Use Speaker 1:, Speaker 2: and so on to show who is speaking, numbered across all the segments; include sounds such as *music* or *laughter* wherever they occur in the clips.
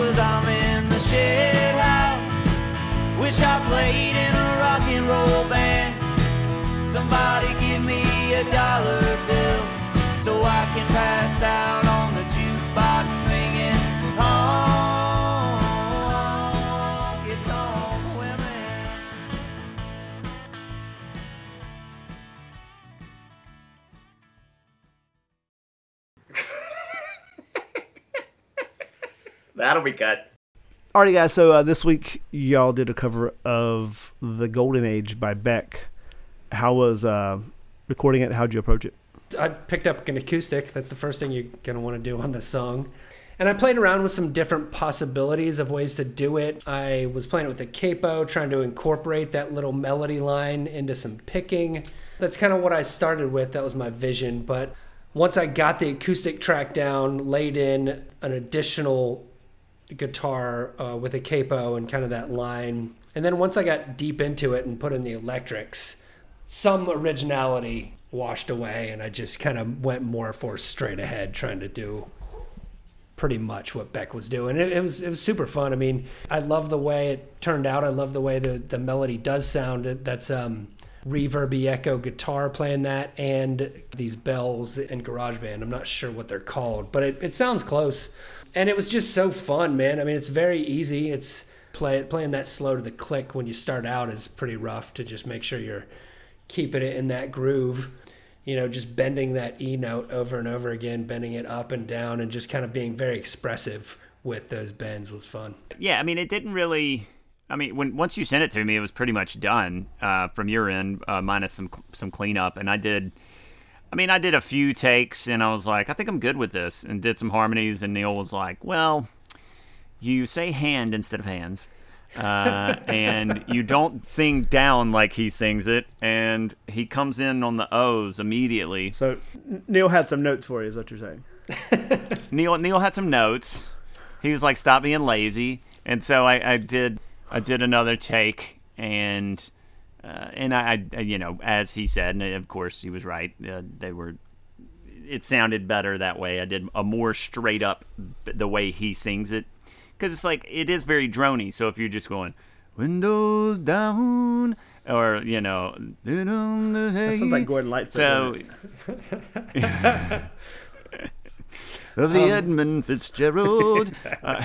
Speaker 1: cause I'm in the shed house. Wish I played in a rock and roll band. Somebody give me a dollar
Speaker 2: That'll be cut.
Speaker 3: Alrighty, guys. So uh, this week y'all did a cover of "The Golden Age" by Beck. How was uh, recording it? How'd you approach it?
Speaker 4: I picked up an acoustic. That's the first thing you're going to want to do on this song. And I played around with some different possibilities of ways to do it. I was playing it with a capo, trying to incorporate that little melody line into some picking. That's kind of what I started with. That was my vision. But once I got the acoustic track down, laid in an additional guitar uh, with a capo and kind of that line. And then once I got deep into it and put in the electrics, some originality washed away, and I just kind of went more for straight ahead, trying to do pretty much what Beck was doing. It, it was it was super fun. I mean, I love the way it turned out. I love the way the the melody does sound. That's um reverby echo guitar playing that and these bells and GarageBand. I'm not sure what they're called, but it, it sounds close. And it was just so fun, man. I mean, it's very easy. It's play playing that slow to the click when you start out is pretty rough to just make sure you're keeping it in that groove you know, just bending that E note over and over again, bending it up and down, and just kind of being very expressive with those bends was fun.
Speaker 2: Yeah, I mean, it didn't really. I mean, when once you sent it to me, it was pretty much done uh, from your end, uh, minus some some cleanup. And I did. I mean, I did a few takes, and I was like, I think I'm good with this, and did some harmonies. And Neil was like, Well, you say hand instead of hands. uh, *laughs* and you don't sing down like he sings it, and he comes in on the O's immediately.
Speaker 3: So Neil had some notes for you. Is what you're saying? *laughs*
Speaker 2: Neil Neil had some notes. He was like, "Stop being lazy," and so I, I did I did another take, and uh, and I, I you know as he said, and of course he was right. Uh, they were. It sounded better that way. I did a more straight up the way he sings it, because it's like it is very drony. So if you're just going windows down, or you know, that
Speaker 3: sounds like Gordon Lightfoot.
Speaker 2: so, *laughs* *laughs* of the Edmund Fitzgerald. *laughs* Uh,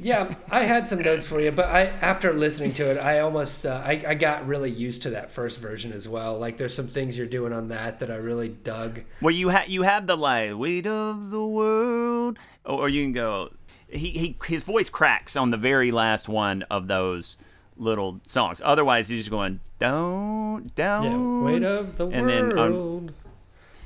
Speaker 4: Yeah, I had some notes for you, but I after listening to it, I almost uh, I, I got really used to that first version as well. Like there's some things you're doing on that that I really dug.
Speaker 2: well, you have you have the like weight of the world, or, or you can go. He, he his voice cracks on the very last one of those little songs. Otherwise, he's just going down, down.
Speaker 4: Yeah, weight of the
Speaker 2: and then um, on-
Speaker 4: world.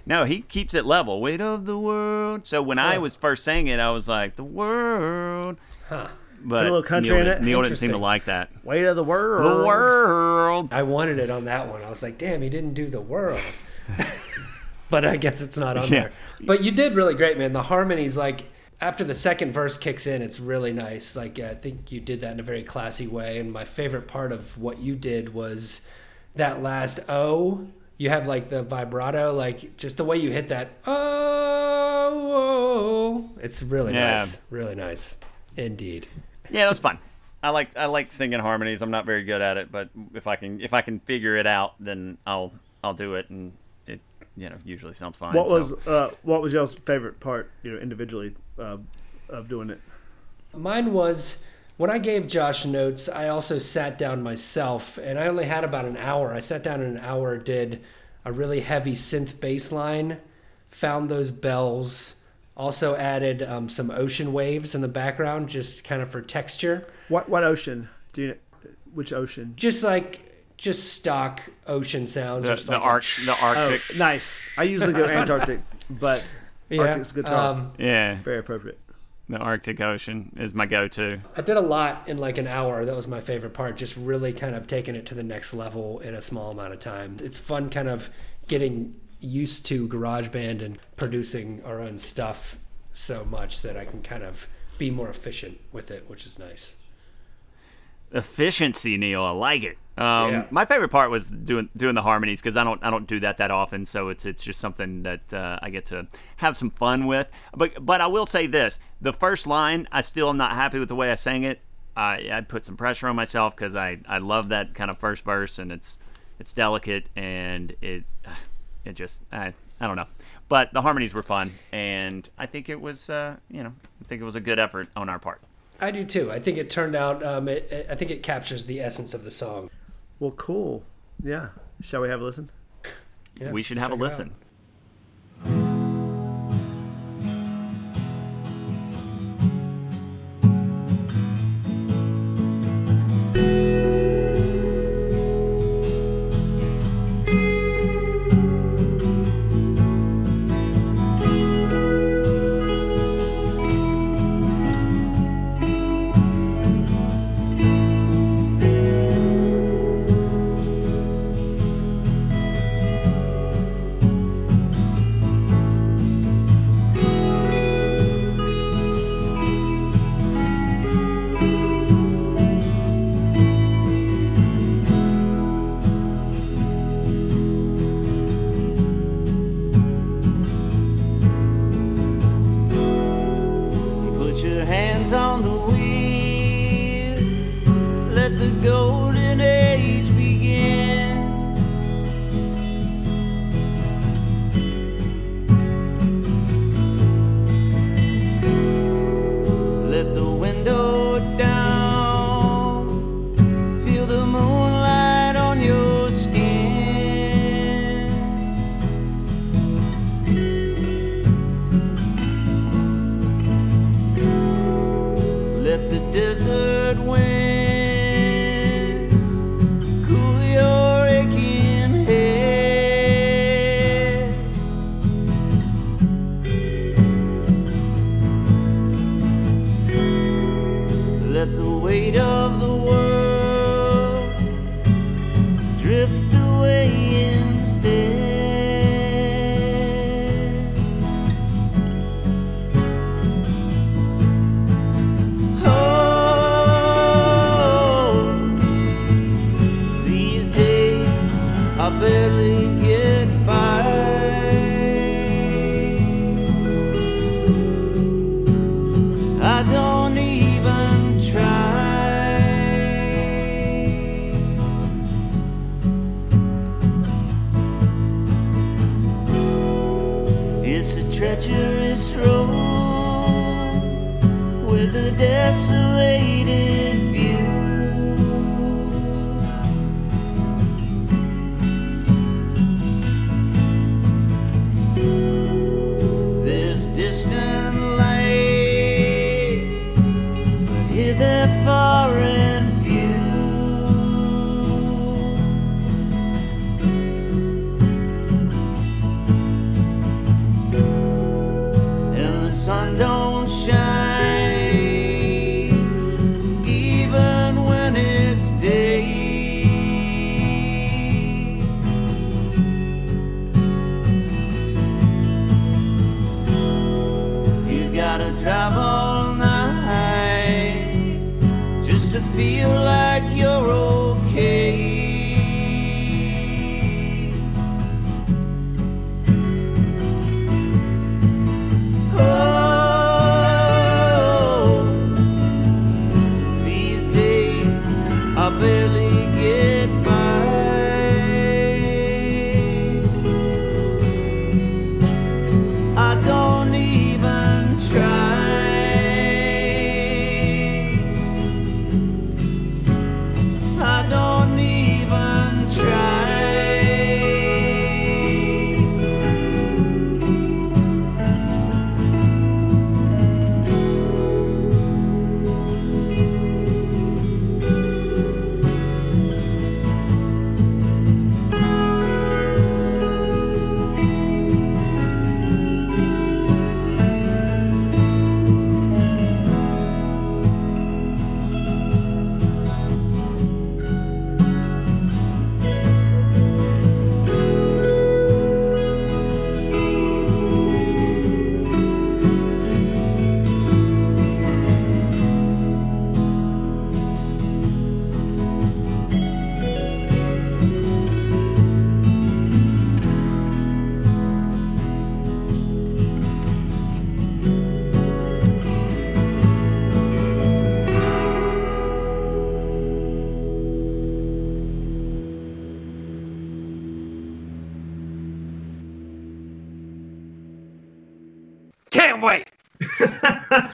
Speaker 2: No, he keeps it level. Weight of the world. So when I was first saying it, I was like the world.
Speaker 4: Huh.
Speaker 2: But
Speaker 3: little country
Speaker 2: Neil,
Speaker 3: in
Speaker 2: didn't-
Speaker 3: it?
Speaker 2: Neil didn't seem to like that.
Speaker 3: Weight of the world.
Speaker 2: The world.
Speaker 4: I wanted it on that one. I was like, damn, he didn't do the world. *laughs* but I guess it's not on
Speaker 2: Yeah.
Speaker 4: there. But you did really great, man. The harmonies, like after the second verse kicks in, it's really nice. Like I think you did that in a very classy way. And my favorite part of what you did was that last O. You have like the vibrato, like just the way you hit that oh, oh. it's really
Speaker 2: Yeah.
Speaker 4: nice, really nice, indeed.
Speaker 2: Yeah, that was fun. I like I like singing harmonies. I'm not very good at it, but if I can if I can figure it out, then I'll I'll do it, and it you know usually sounds fine.
Speaker 3: What
Speaker 2: so.
Speaker 3: was uh, what was y'all's favorite part? You know, individually uh, of doing it.
Speaker 4: Mine was when I gave Josh notes, I also sat down myself and I only had about an hour. I sat down in an hour, did a really heavy synth bass line, found those bells, also added um, some ocean waves in the background just kind of for texture.
Speaker 3: What what ocean? Do you which ocean?
Speaker 4: Just like just stock ocean sounds.
Speaker 2: the,
Speaker 4: just
Speaker 2: the
Speaker 4: like a
Speaker 2: arc the
Speaker 3: Oh,
Speaker 2: Arctic?
Speaker 3: nice. I usually go Antarctic, but *laughs*
Speaker 4: Yeah,
Speaker 3: Arctic's a good call.
Speaker 4: um,
Speaker 2: Yeah,
Speaker 3: Very appropriate.
Speaker 2: the Arctic Ocean is my go-to.
Speaker 4: I did a lot in like an hour. That was my favorite part. Just really kind of taking it to the next level in a small amount of time. It's fun kind of getting used to GarageBand and producing our own stuff so much that I can kind of be more efficient with it, which is nice.
Speaker 2: Efficiency, Neil. I like it.
Speaker 5: Um,
Speaker 4: Yeah.
Speaker 5: My favorite part was doing doing the harmonies because I don't I don't do that that often, so it's it's just something that uh, I get to have some fun with. But but I will say this: the first line, I still am not happy with the way I sang it. I I put some pressure on myself because I I love that kind of first verse and it's it's delicate and it it just I I don't know. But the harmonies were fun, and I think it was uh, you know I think it was a good effort on our part.
Speaker 4: I do too. I think it turned out. Um, it, it- I think it captures the essence of the song.
Speaker 3: Well, cool. Yeah. Shall we have a listen?
Speaker 4: Yeah,
Speaker 5: we should have a
Speaker 4: check out.
Speaker 5: listen.
Speaker 2: Let the desert wind a desolated view.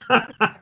Speaker 4: Can't *laughs* wait.